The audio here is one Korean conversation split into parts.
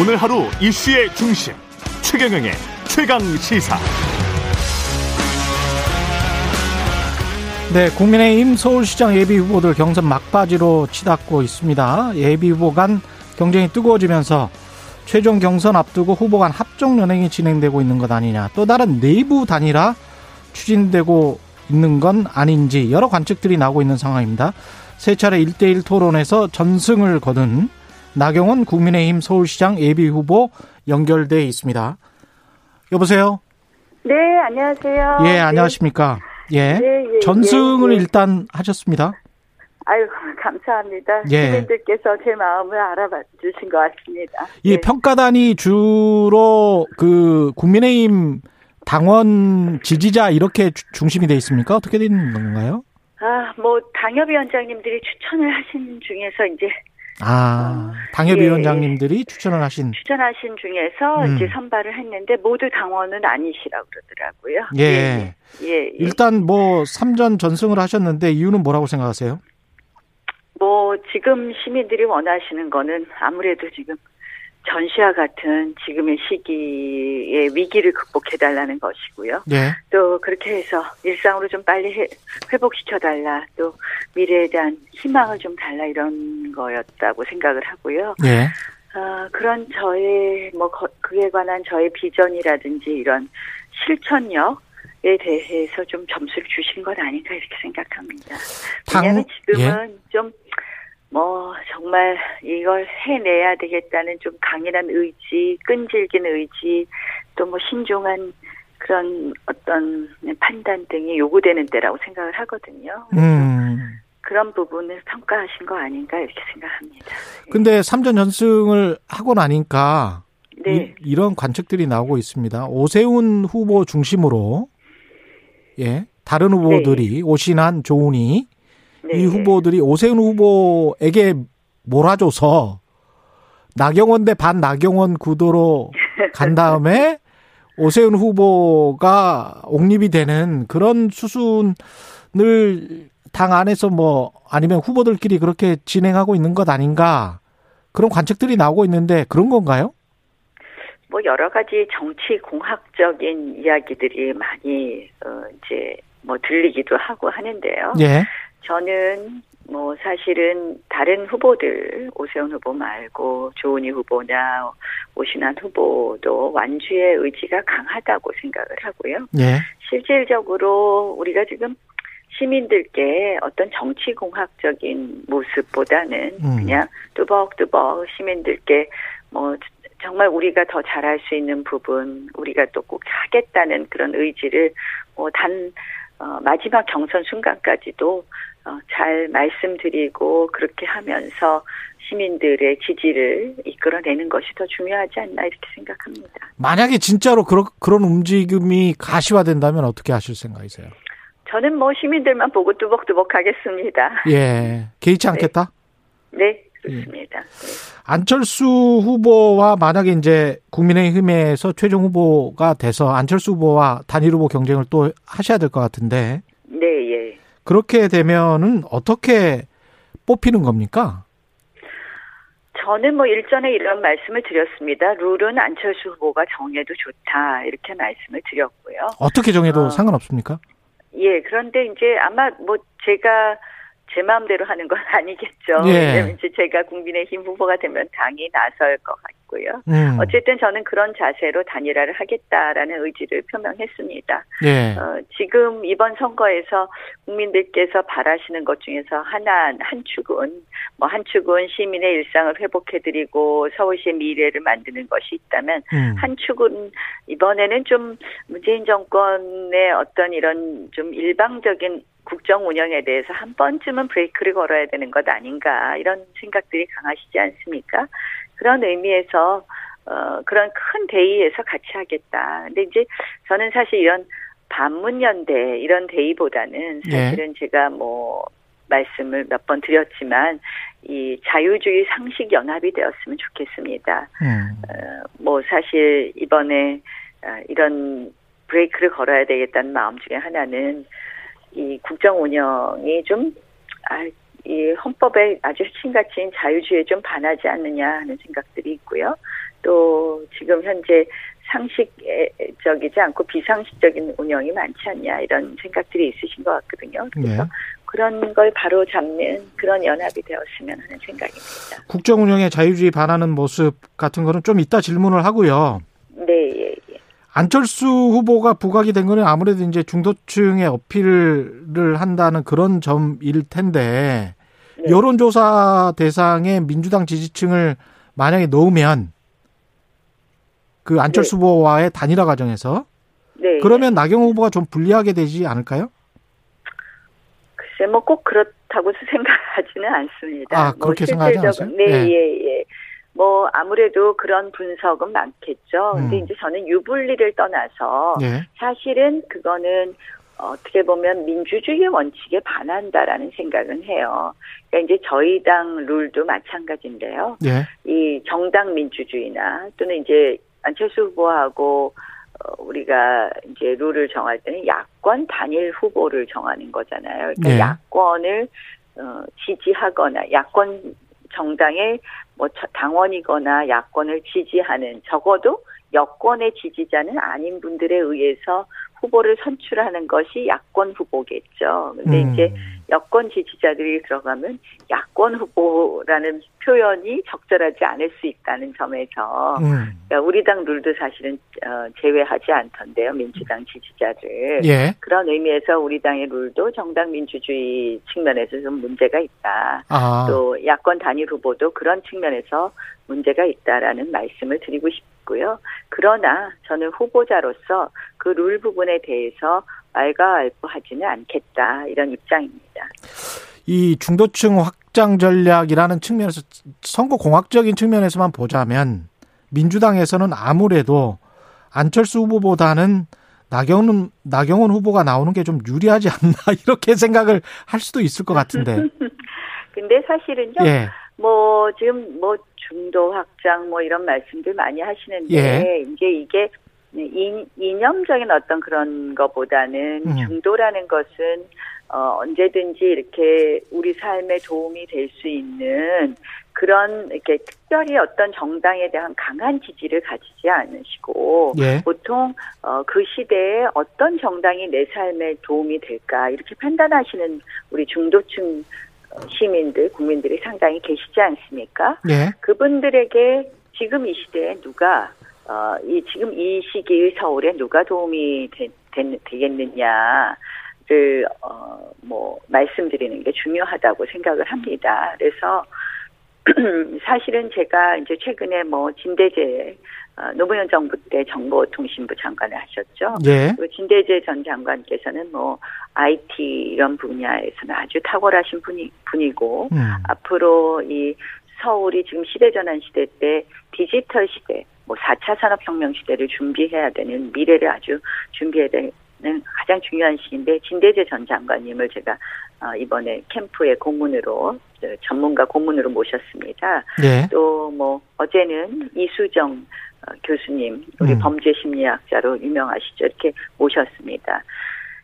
오늘 하루 이슈의 중심 최경영의 최강 시사. 네, 국민의힘 서울시장 예비 후보들 경선 막바지로 치닫고 있습니다. 예비 후보 간 경쟁이 뜨거워지면서 최종 경선 앞두고 후보 간 합종 연행이 진행되고 있는 것 아니냐. 또 다른 내부 단일화 추진되고 있는 건 아닌지 여러 관측들이 나오고 있는 상황입니다. 세 차례 1대1 토론에서 전승을 거둔 나경원 국민의힘 서울시장 예비 후보 연결돼 있습니다. 여보세요? 네, 안녕하세요. 예, 안녕하십니까? 예. 네, 예, 전승을 예, 예. 일단 하셨습니다. 아유, 감사합니다. 예. 시민들께서 제 마음을 알아봐 주신 것 같습니다. 이 네. 평가단이 주로 그 국민의힘 당원 지지자 이렇게 주- 중심이 돼 있습니까? 어떻게 되는 건가요? 아, 뭐 당협위원장님들이 추천을 하신 중에서 이제 아, 예. 당협위원장님들이 추천을 하신 추천하신 중에서 음. 이제 선발을 했는데 모두 당원은 아니시라고 그러더라고요. 예. 예. 예, 예. 일단 뭐 3전 전승을 하셨는데 이유는 뭐라고 생각하세요? 뭐 지금 시민들이 원하시는 거는 아무래도 지금 전시와 같은 지금의 시기의 위기를 극복해달라는 것이고요. 예. 또 그렇게 해서 일상으로 좀 빨리 해- 회복시켜달라. 또 미래에 대한 희망을 좀 달라 이런 거였다고 생각을 하고요. 예. 아, 그런 저의 뭐 거- 그에 관한 저의 비전이라든지 이런 실천력 에 대해서 좀 점수를 주신 건 아닌가 이렇게 생각합니다. 당- 왜냐하면 지금은 좀 뭐 정말 이걸 해내야 되겠다는 좀 강인한 의지, 끈질긴 의지, 또 뭐 신중한 그런 어떤 판단 등이 요구되는 때라고 생각을 하거든요. 음. 그런 부분을 평가하신 거 아닌가 이렇게 생각합니다. 근데 3전 전승을 하고 나니까 네. 이, 런 관측들이 나오고 있습니다. 오세훈 후보 중심으로 예 다른 후보들이 오신한 조은희 네. 이 후보들이 오세훈 후보에게 몰아줘서 나경원 대 반 나경원 구도로 간 다음에 오세훈 후보가 옹립이 되는 그런 수순을 당 안에서 뭐 아니면 후보들끼리 그렇게 진행하고 있는 것 아닌가 그런 관측들이 나오고 있는데 그런 건가요? 뭐 여러 가지 정치 공학적인 이야기들이 많이 어 이제 뭐 들리기도 하고 하는데요. 예. 저는 뭐 사실은 다른 후보들 오세훈 후보 말고 조은희 후보나 오신환 후보도 완주의 의지가 강하다고 생각을 하고요. 예. 실질적으로 우리가 지금 시민들께 어떤 정치 공학적인 모습보다는 음. 그냥 뚜벅뚜벅 시민들께 뭐 정말 우리가 더 잘할 수 있는 부분, 우리가 또 꼭 하겠다는 그런 의지를 뭐 단 어, 마지막 경선 순간까지도 어, 잘 말씀드리고 그렇게 하면서 시민들의 지지를 이끌어내는 것이 더 중요하지 않나 이렇게 생각합니다. 만약에 진짜로 그런 그런 움직임이 가시화된다면 어떻게 하실 생각이세요? 저는 뭐 시민들만 보고 뚜벅뚜벅 하겠습니다. 예. 개의치 않겠다? 네, 그렇습니다. 네. 안철수 후보와 만약에 이제 국민의힘에서 최종 후보가 돼서 안철수 후보와 단일 후보 경쟁을 또 하셔야 될 것 같은데 네, 예. 그렇게 되면은 어떻게 뽑히는 겁니까? 저는 뭐 일전에 이런 말씀을 드렸습니다. 룰은 안철수 후보가 정해도 좋다 이렇게 말씀을 드렸고요. 어떻게 정해도 어. 상관없습니까? 예, 그런데 이제 아마 뭐 제가 제 마음대로 하는 건 아니겠죠. 예. 왜냐면 이제 제가 국민의힘 후보가 되면 당이 나설 것 같고요. 음. 어쨌든 저는 그런 자세로 단일화를 하겠다라는 의지를 표명했습니다. 예. 어, 지금 이번 선거에서 국민들께서 바라시는 것 중에서 하나 한 축은 뭐 한 축은 시민의 일상을 회복해드리고 서울시의 미래를 만드는 것이 있다면 음. 한 축은 이번에는 좀 문재인 정권의 어떤 이런 좀 일방적인 국정 운영에 대해서 한 번쯤은 브레이크를 걸어야 되는 것 아닌가 이런 생각들이 강하시지 않습니까? 그런 의미에서 어 그런 큰 대의에서 같이 하겠다. 근데 이제 저는 사실 이런 반문연대 이런 대의보다는 예. 사실은 제가 뭐 말씀을 몇 번 드렸지만 이 자유주의 상식 연합이 되었으면 좋겠습니다. 음. 어, 뭐 사실 이번에 어, 이런 브레이크를 걸어야 되겠다는 마음 중에 하나는 이 국정 운영이 좀 아, 이 헌법에 아주 핵심가치인 자유주의에 좀 반하지 않느냐 하는 생각들이 있고요. 또 지금 현재 상식적이지 않고 비상식적인 운영이 많지 않냐 이런 생각들이 있으신 것 같거든요. 그래서 네. 그런 걸 바로 잡는 그런 연합이 되었으면 하는 생각입니다. 국정 운영에 자유주의 반하는 모습 같은 거는 좀 이따 질문을 하고요. 안철수 후보가 부각이 된 거는 아무래도 이제 중도층의 어필을 한다는 그런 점일 텐데 네. 여론조사 대상에 민주당 지지층을 만약에 넣으면 그 안철수 네. 후보와의 단일화 과정에서 네. 그러면 나경 후보가 좀 불리하게 되지 않을까요? 글쎄 뭐 꼭 그렇다고 생각하지는 않습니다. 아 그렇게 뭐 생각하지 않으세요? 네, 네, 예, 예. 뭐 아무래도 그런 분석은 많겠죠. 근데 음. 이제 저는 유불리를 떠나서 예. 사실은 그거는 어떻게 보면 민주주의 원칙에 반한다라는 생각은 해요. 그러니까 이제 저희 당 룰도 마찬가지인데요. 예. 이 정당 민주주의나 또는 이제 안철수 후보하고 어, 우리가 이제 룰을 정할 때는 야권 단일 후보를 정하는 거잖아요. 그러니까 네. 야권을 어, 지지하거나 야권 정당의 뭐 당원이거나 야권을 지지하는 적어도 여권의 지지자는 아닌 분들에 의해서 후보를 선출하는 것이 야권 후보겠죠. 근데 음. 이제 여권 지지자들이 들어가면 야권 후보라는 표현이 적절하지 않을 수 있다는 점에서 음. 그러니까 우리 당 룰도 사실은 어, 제외하지 않던데요. 민주당 지지자들. 예. 그런 의미에서 우리 당의 룰도 정당 민주주의 측면에서 좀 문제가 있다. 아. 또 야권 단일 후보도 그런 측면에서 문제가 있다라는 말씀을 드리고 싶고요. 그러나 저는 후보자로서 그 룰 부분에 대해서 알가알부하지는 않겠다 이런 입장입니다. 이 중도층 확장 전략이라는 측면에서 선거 공학적인 측면에서만 보자면 민주당에서는 아무래도 안철수 후보보다는 나경원 나경원 후보가 나오는 게 좀 유리하지 않나 이렇게 생각을 할 수도 있을 것 같은데. 근데 사실은요. 예. 뭐 지금 뭐 중도 확장 뭐 이런 말씀들 많이 하시는데 예. 이제 이게 네, 이념적인 어떤 그런 것보다는 음. 중도라는 것은 어, 언제든지 이렇게 우리 삶에 도움이 될 수 있는 그런 이렇게 특별히 어떤 정당에 대한 강한 지지를 가지지 않으시고 예. 보통 어, 그 시대에 어떤 정당이 내 삶에 도움이 될까 이렇게 판단하시는 우리 중도층 시민들 국민들이 상당히 계시지 않습니까? 예. 그분들에게 지금 이 시대에 누가 어, 이 지금 이 시기의 서울에 누가 도움이 되, 되, 되겠느냐를 어, 뭐 말씀드리는 게 중요하다고 생각을 합니다. 그래서 사실은 제가 이제 최근에 뭐 진대재 어, 노무현 정부 때 정보통신부 장관을 하셨죠. 예. 그 진대재 전 장관께서는 뭐 IT 이런 분야에서는 아주 탁월하신 분이 분이고 음. 앞으로 이 서울이 지금 시대전환 시대 때 디지털 시대 뭐 4차 산업혁명 시대를 준비해야 되는 미래를 아주 준비해야 되는 가장 중요한 시기인데 진대재 전 장관님을 제가 어, 이번에 캠프에 고문으로 전문가 고문으로 모셨습니다. 네. 또뭐 어제는 이수정 어, 교수님 우리 음. 범죄 심리학자로 유명하시죠. 이렇게 모셨습니다.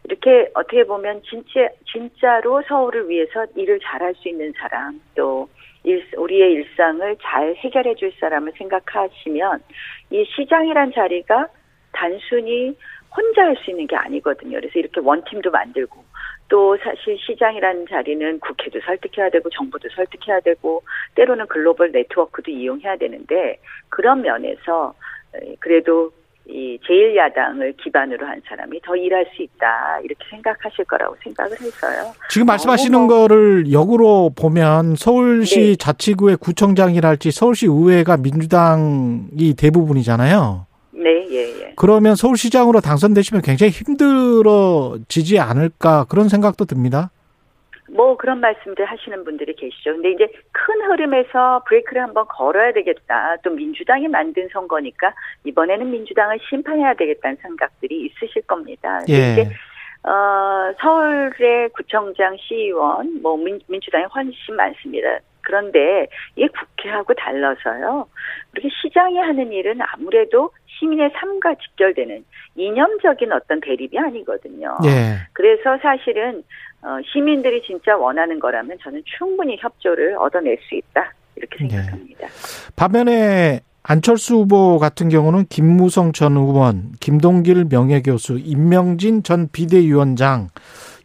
이렇게 어떻게 보면 진짜 진짜로 서울을 위해서 일을 잘할 수 있는 사람 또 일, 우리의 일상을 잘 해결해 줄 사람을 생각하시면 이 시장이란 자리가 단순히 혼자 할 수 있는 게 아니거든요. 그래서 이렇게 원팀도 만들고 또 사실 시장이라는 자리는 국회도 설득해야 되고 정부도 설득해야 되고 때로는 글로벌 네트워크도 이용해야 되는데 그런 면에서 그래도 이 제1야당을 기반으로 한 사람이 더 일할 수 있다 이렇게 생각하실 거라고 생각을 해서요. 지금 말씀하시는 뭐, 거를 역으로 보면 서울시 네. 자치구의 구청장이랄지 서울시 의회가 민주당이 대부분이잖아요. 네, 예, 예. 그러면 서울시장으로 당선되시면 굉장히 힘들어지지 않을까 그런 생각도 듭니다. 뭐 그런 말씀들 하시는 분들이 계시죠. 근데 이제 큰 흐름에서 브레이크를 한번 걸어야 되겠다. 또 민주당이 만든 선거니까 이번에는 민주당을 심판해야 되겠다는 생각들이 있으실 겁니다. 예. 이제 어, 서울의 구청장, 시의원, 뭐 민, 민주당이 훨씬 많습니다. 그런데 이게 국회하고 달라서요. 우리 시장이 하는 일은 아무래도 시민의 삶과 직결되는 이념적인 어떤 대립이 아니거든요. 예. 그래서 사실은 어, 시민들이 진짜 원하는 거라면 저는 충분히 협조를 얻어낼 수 있다 이렇게 네. 생각합니다. 반면에 안철수 후보 같은 경우는 김무성 전 의원, 김동길 명예교수, 임명진 전 비대위원장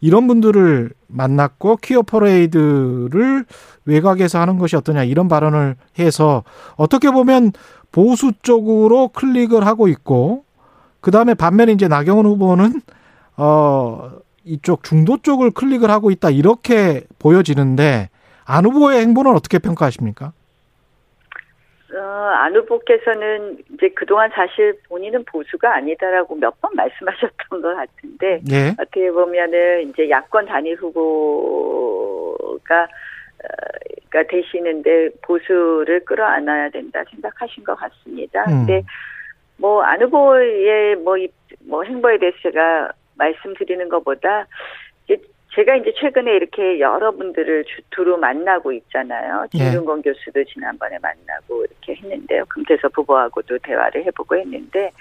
이런 분들을 만났고 퀴어 퍼레이드를 외곽에서 하는 것이 어떠냐 이런 발언을 해서 어떻게 보면 보수 쪽으로 클릭을 하고 있고 그 다음에 반면에 이제 나경원 후보는 어 이쪽 중도 쪽을 클릭을 하고 있다 이렇게 보여지는데 안 후보의 행보는 어떻게 평가하십니까? 어, 안 후보께서는 이제 그동안 사실 본인은 보수가 아니다라고 몇 번 말씀하셨던 것 같은데 예. 어떻게 보면은 이제 야권 단일 후보가 어, 가 되시는데 보수를 끌어안아야 된다 생각하신 것 같습니다. 음. 근데 뭐 안 후보의 뭐, 이- 뭐 행보에 대해서 제가 말씀드리는 것보다 이 제 제가 이제 최근에 이렇게 여러분들을 주- 두루 만나고 있잖아요. 예. 김윤건 교수도 지난번에 만나고 이렇게 했는데요. 금태섭 후보하고도 대화를 해보고 했는데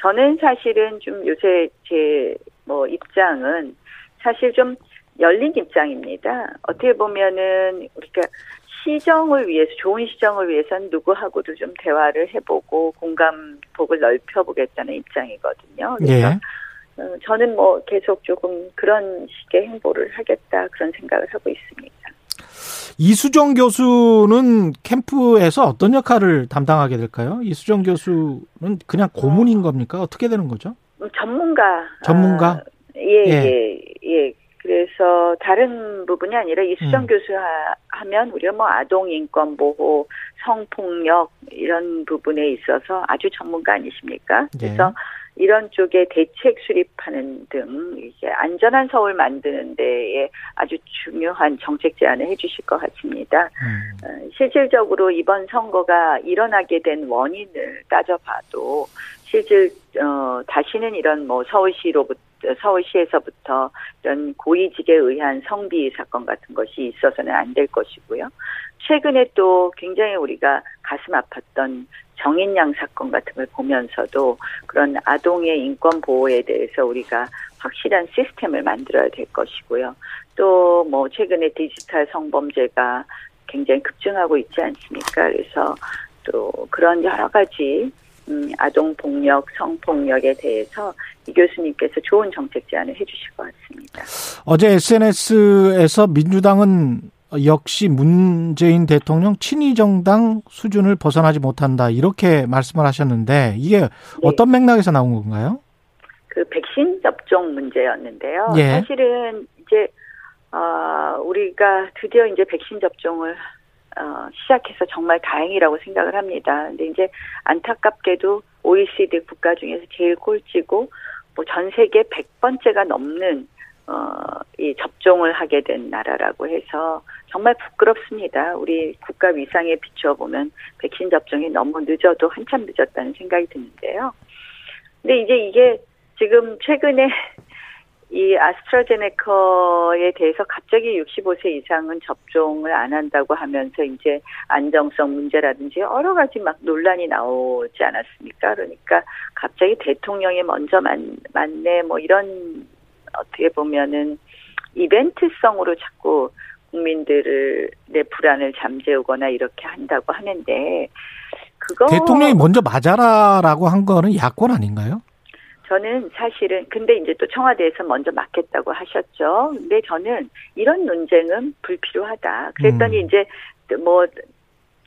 저는 사실은 좀 요새 제 뭐 입장은 사실 좀 열린 입장입니다. 어떻게 보면은 우리가 시정을 위해서 좋은 시정을 위해서는 누구하고도 좀 대화를 해보고 공감폭을 넓혀보겠다는 입장이거든요. 그래서 예. 어, 저는 뭐 계속 조금 그런 식의 행보를 하겠다 그런 생각을 하고 있습니다. 이수정 교수는 캠프에서 어떤 역할을 담당하게 될까요? 이수정 교수는 그냥 고문인 겁니까? 어떻게 되는 거죠? 음, 전문가. 전문가? 아, 예, 예. 예, 예. 그래서 다른 부분이 아니라 이수정 음. 교수 하, 하면 우리가 뭐 아동 인권 보호, 성폭력 이런 부분에 있어서 아주 전문가 아니십니까? 예. 그래서 이런 쪽에 대책 수립하는 등 이제 안전한 서울 만드는 데에 아주 중요한 정책 제안을 해주실 것 같습니다. 음. 어, 실질적으로 이번 선거가 일어나게 된 원인을 따져봐도 실질 어, 다시는 이런 뭐 서울시로부터 서울시에서부터 이런 고위직에 의한 성비 사건 같은 것이 있어서는 안 될 것이고요. 최근에 또 굉장히 우리가 가슴 아팠던 정인양 사건 같은 걸 보면서도 그런 아동의 인권 보호에 대해서 우리가 확실한 시스템을 만들어야 될 것이고요. 또 뭐 최근에 디지털 성범죄가 굉장히 급증하고 있지 않습니까? 그래서 또 그런 여러 가지 음, 아동 폭력, 성폭력에 대해서 이 교수님께서 좋은 정책 제안을 해주실 것 같습니다. 어제 SNS에서 민주당은 역시 문재인 대통령 친위 정당 수준을 벗어나지 못한다 이렇게 말씀을 하셨는데 이게 어떤 맥락에서 나온 건가요? 그 백신 접종 문제였는데요. 예. 사실은 이제 어, 우리가 드디어 이제 백신 접종을 어, 시작해서 정말 다행이라고 생각을 합니다. 근데 이제 안타깝게도 OECD 국가 중에서 제일 꼴찌고 뭐 전 세계 100번째가 넘는 어, 이 접종을 하게 된 나라라고 해서 정말 부끄럽습니다. 우리 국가 위상에 비추어 보면 백신 접종이 너무 늦어도 한참 늦었다는 생각이 드는데요. 근데 이제 이게 지금 최근에 이 아스트라제네카에 대해서 갑자기 65세 이상은 접종을 안 한다고 하면서 이제 안정성 문제라든지 여러 가지 막 논란이 나오지 않았습니까? 그러니까 갑자기 대통령이 먼저 만, 맞네 뭐 이런 어떻게 보면은 이벤트성으로 자꾸 국민들을 내 불안을 잠재우거나 이렇게 한다고 하는데 그거 대통령이 먼저 맞아라라고 한 거는 야권 아닌가요? 저는 사실은 근데 이제 또 청와대에서 먼저 맞겠다고 하셨죠. 근데 저는 이런 논쟁은 불필요하다. 그랬더니 음. 이제 뭐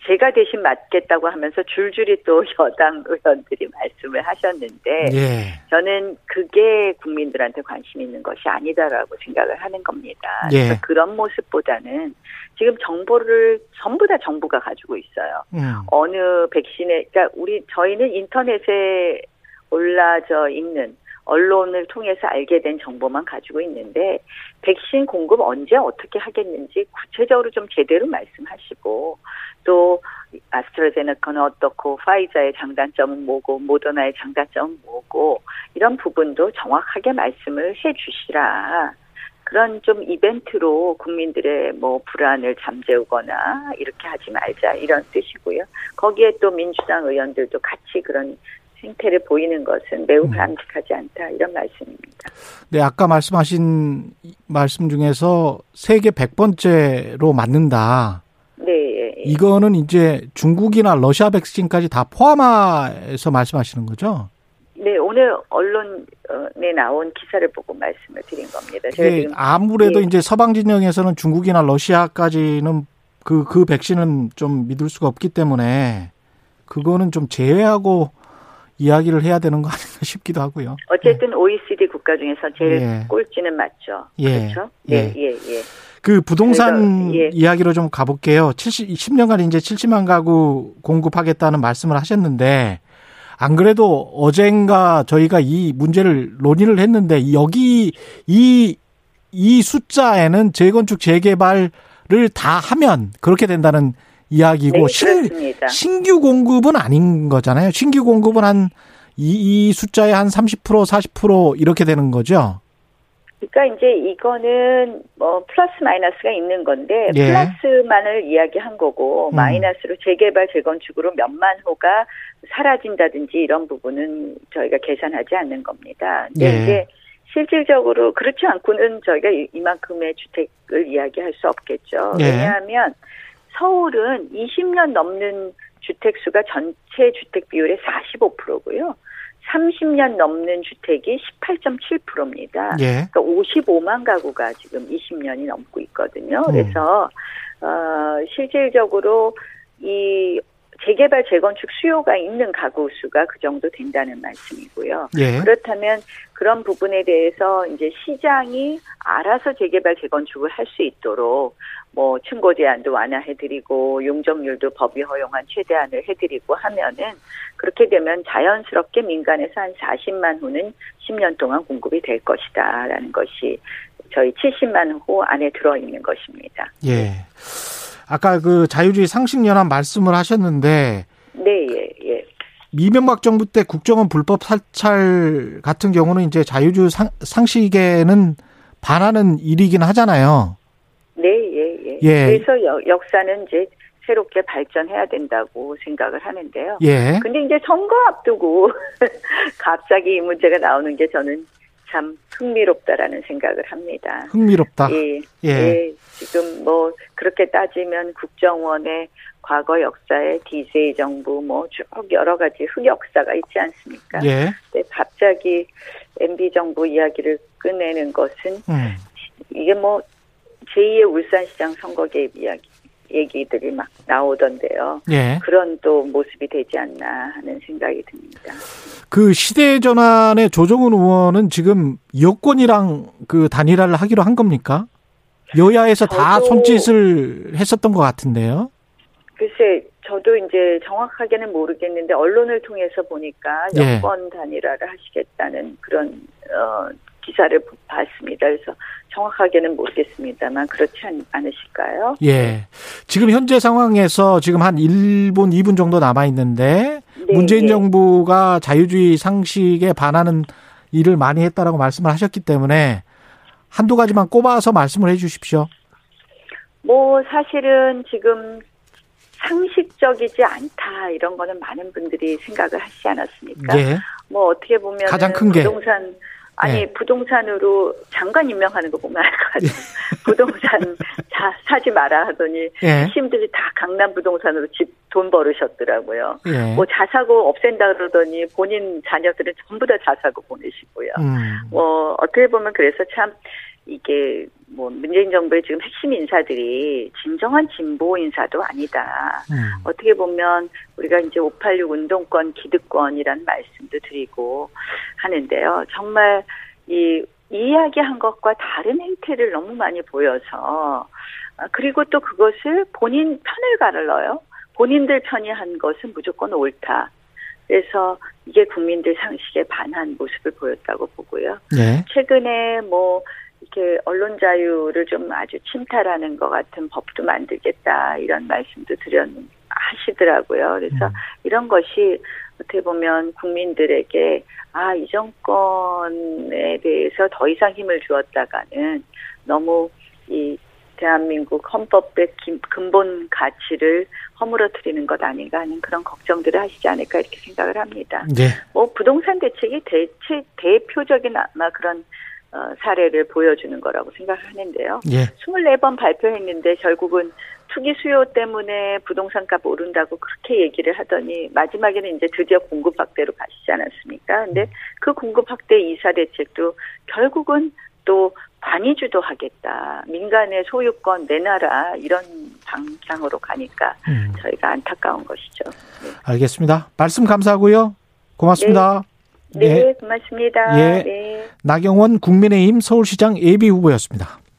제가 대신 맞겠다고 하면서 줄줄이 또 여당 의원들이 말씀을 하셨는데 예. 저는 그게 국민들한테 관심 있는 것이 아니다라고 생각을 하는 겁니다. 예. 그래서 그런 모습보다는 지금 정보를 전부 다 정부가 가지고 있어요. 음. 어느 백신에 그러니까 우리 저희는 인터넷에 올라져 있는 언론을 통해서 알게 된 정보만 가지고 있는데 백신 공급 언제 어떻게 하겠는지 구체적으로 좀 제대로 말씀하시고 또 아스트라제네카는 어떻고 파이자의 장단점은 뭐고 모더나의 장단점은 뭐고 이런 부분도 정확하게 말씀을 해 주시라. 그런 좀 이벤트로 국민들의 뭐 불안을 잠재우거나 이렇게 하지 말자 이런 뜻이고요. 거기에 또 민주당 의원들도 같이 그런 행태를 보이는 것은 매우 음. 바람직하지 않다 이런 말씀입니다. 네, 아까 말씀하신 말씀 중에서 세계 100번째로 맞는다. 네, 예, 예. 이거는 이제 중국이나 러시아 백신까지 다 포함해서 말씀하시는 거죠? 네, 오늘 언론에 나온 기사를 보고 말씀을 드린 겁니다. 지금 아무래도 예. 이제 서방 진영에서는 중국이나 러시아까지는 그, 그 백신은 좀 믿을 수가 없기 때문에 그거는 좀 제외하고 이야기를 해야 되는 거 아닌가 싶기도 하고요. 어쨌든 OECD 국가 중에서 제일 예. 꼴찌는 맞죠. 예. 그렇죠? 예. 예, 예, 예. 그 부동산 그래서, 예. 이야기로 좀 가볼게요. 70, 10년간 이제 70만 가구 공급하겠다는 말씀을 하셨는데, 안 그래도 어젠가 저희가 이 문제를 논의를 했는데, 여기, 이, 이 숫자에는 재건축, 재개발을 다 하면 그렇게 된다는 이야기고, 네, 신, 그렇습니다. 신규 공급은 아닌 거잖아요. 신규 공급은 한, 이, 이 숫자의 한 30%, 40% 이렇게 되는 거죠. 그러니까 이제 이거는 뭐 플러스 마이너스가 있는 건데 예. 플러스만을 이야기한 거고 음. 마이너스로 재개발 재건축으로 몇만 호가 사라진다든지 이런 부분은 저희가 계산하지 않는 겁니다. 근데 예. 이제 실질적으로 그렇지 않고는 저희가 이- 이만큼의 주택을 이야기할 수 없겠죠. 예. 왜냐하면 서울은 20년 넘는 주택 수가 전체 주택 비율의 45%고요. 30년 넘는 주택이 18.7%입니다. 예. 그러니까 55만 가구가 지금 20년이 넘고 있거든요. 음. 그래서 어, 실질적으로 이 재개발 재건축 수요가 있는 가구 수가 그 정도 된다는 말씀이고요. 예. 그렇다면 그런 부분에 대해서 이제 시장이 알아서 재개발 재건축을 할 수 있도록 뭐 층고 제한도 완화해드리고 용적률도 법이 허용한 최대한을 해드리고 하면은 그렇게 되면 자연스럽게 민간에서 한 40만 호는 10년 동안 공급이 될 것이다라는 것이 저희 70만 호 안에 들어 있는 것입니다. 예. 아까 그 자유주의 상식연합 말씀을 하셨는데 네, 예, 예. 이명박 정부 때 국정원 불법 사찰 같은 경우는 이제 자유주의 상, 상식에는 반하는 일이긴 하잖아요. 네, 예, 예. 예. 그래서 여- 역사는 이제 새롭게 발전해야 된다고 생각을 하는데요. 예. 근데 이제 선거 앞두고 갑자기 이 문제가 나오는 게 저는 참 흥미롭다라는 생각을 합니다. 흥미롭다. 예, 예. 예, 지금 뭐 그렇게 따지면 국정원의 과거 역사에 디제이 정부 뭐 쭉 여러 가지 흑역사가 있지 않습니까? 예. 근데 갑자기 MB 정부 이야기를 꺼내는 것은 음. 이게 뭐 제2의 울산시장 선거 개입 이야기 얘기들이 막 나오던데요. 예. 그런 또 모습이 되지 않나 하는 생각이 듭니다. 그 시대 전환의 조정훈 의원은 지금 여권이랑 그 단일화를 하기로 한 겁니까? 여야에서 다 손짓을 했었던 것 같은데요. 글쎄, 저도 이제 정확하게는 모르겠는데 언론을 통해서 보니까 예. 여권 단일화를 하시겠다는 그런 어, 기사를 봤습니다. 그래서 정확하게는 모르겠습니다만 그렇지 않, 않으실까요? 예. 지금 현재 상황에서 지금 한 1분, 2분 정도 남아 있는데 네, 문재인 네. 정부가 자유주의 상식에 반하는 일을 많이 했다라고 말씀을 하셨기 때문에 한두 가지만 꼽아서 말씀을 해 주십시오. 뭐 사실은 지금 상식적이지 않다 이런 거는 많은 분들이 생각을 하시지 않았습니까? 예. 뭐 어떻게 보면 가장 큰 게. 부동산 아니 예. 부동산으로 장관 임명하는 거 보면 알 것 같아요. 부동산 사, 사지 마라 하더니 예. 핵심들이 다 강남 부동산으로 집 돈 벌으셨더라고요. 예. 뭐 자사고 없앤다 그러더니 본인 자녀들은 전부 다 자사고 보내시고요. 음. 뭐 어떻게 보면 그래서 참 이게 뭐 문재인 정부의 지금 핵심 인사들이 진정한 진보 인사도 아니다. 음. 어떻게 보면 우리가 이제 586 운동권 기득권이라는 말씀도 드리고 하는데요. 정말 이 이야기한 것과 다른 행태를 너무 많이 보여서 아, 그리고 또 그것을 본인 편을 가르러요. 본인들 편이 한 것은 무조건 옳다. 그래서 이게 국민들 상식에 반한 모습을 보였다고 보고요. 예. 최근에 뭐 이렇게 언론 자유를 좀 아주 침탈하는 것 같은 법도 만들겠다 이런 말씀도 드렸 하시더라고요. 그래서 음. 이런 것이 어떻게 보면 국민들에게 아, 이 정권에 대해서 더 이상 힘을 주었다가는 너무 이 대한민국 헌법의 기- 근본 가치를 허물어뜨리는 것 아닌가 하는 그런 걱정들을 하시지 않을까 이렇게 생각을 합니다. 예. 뭐 부동산 대책이 대체 대표적인 아마 그런 어, 사례를 보여주는 거라고 생각하는데요. 예. 24번 발표했는데 결국은 투기 수요 때문에 부동산 값 오른다고 그렇게 얘기를 하더니 마지막에는 이제 드디어 공급 확대로 가시지 않았습니까? 근데 그 공급 확대 이사 대책도 결국은 또 관이주도 하겠다. 민간의 소유권 내놔라. 이런 방향으로 가니까 음. 저희가 안타까운 것이죠. 알겠습니다. 말씀 감사하고요. 고맙습니다. 네, 예. 고맙습니다. 예. 네. 나경원 국민의힘 서울시장 예비 후보였습니다.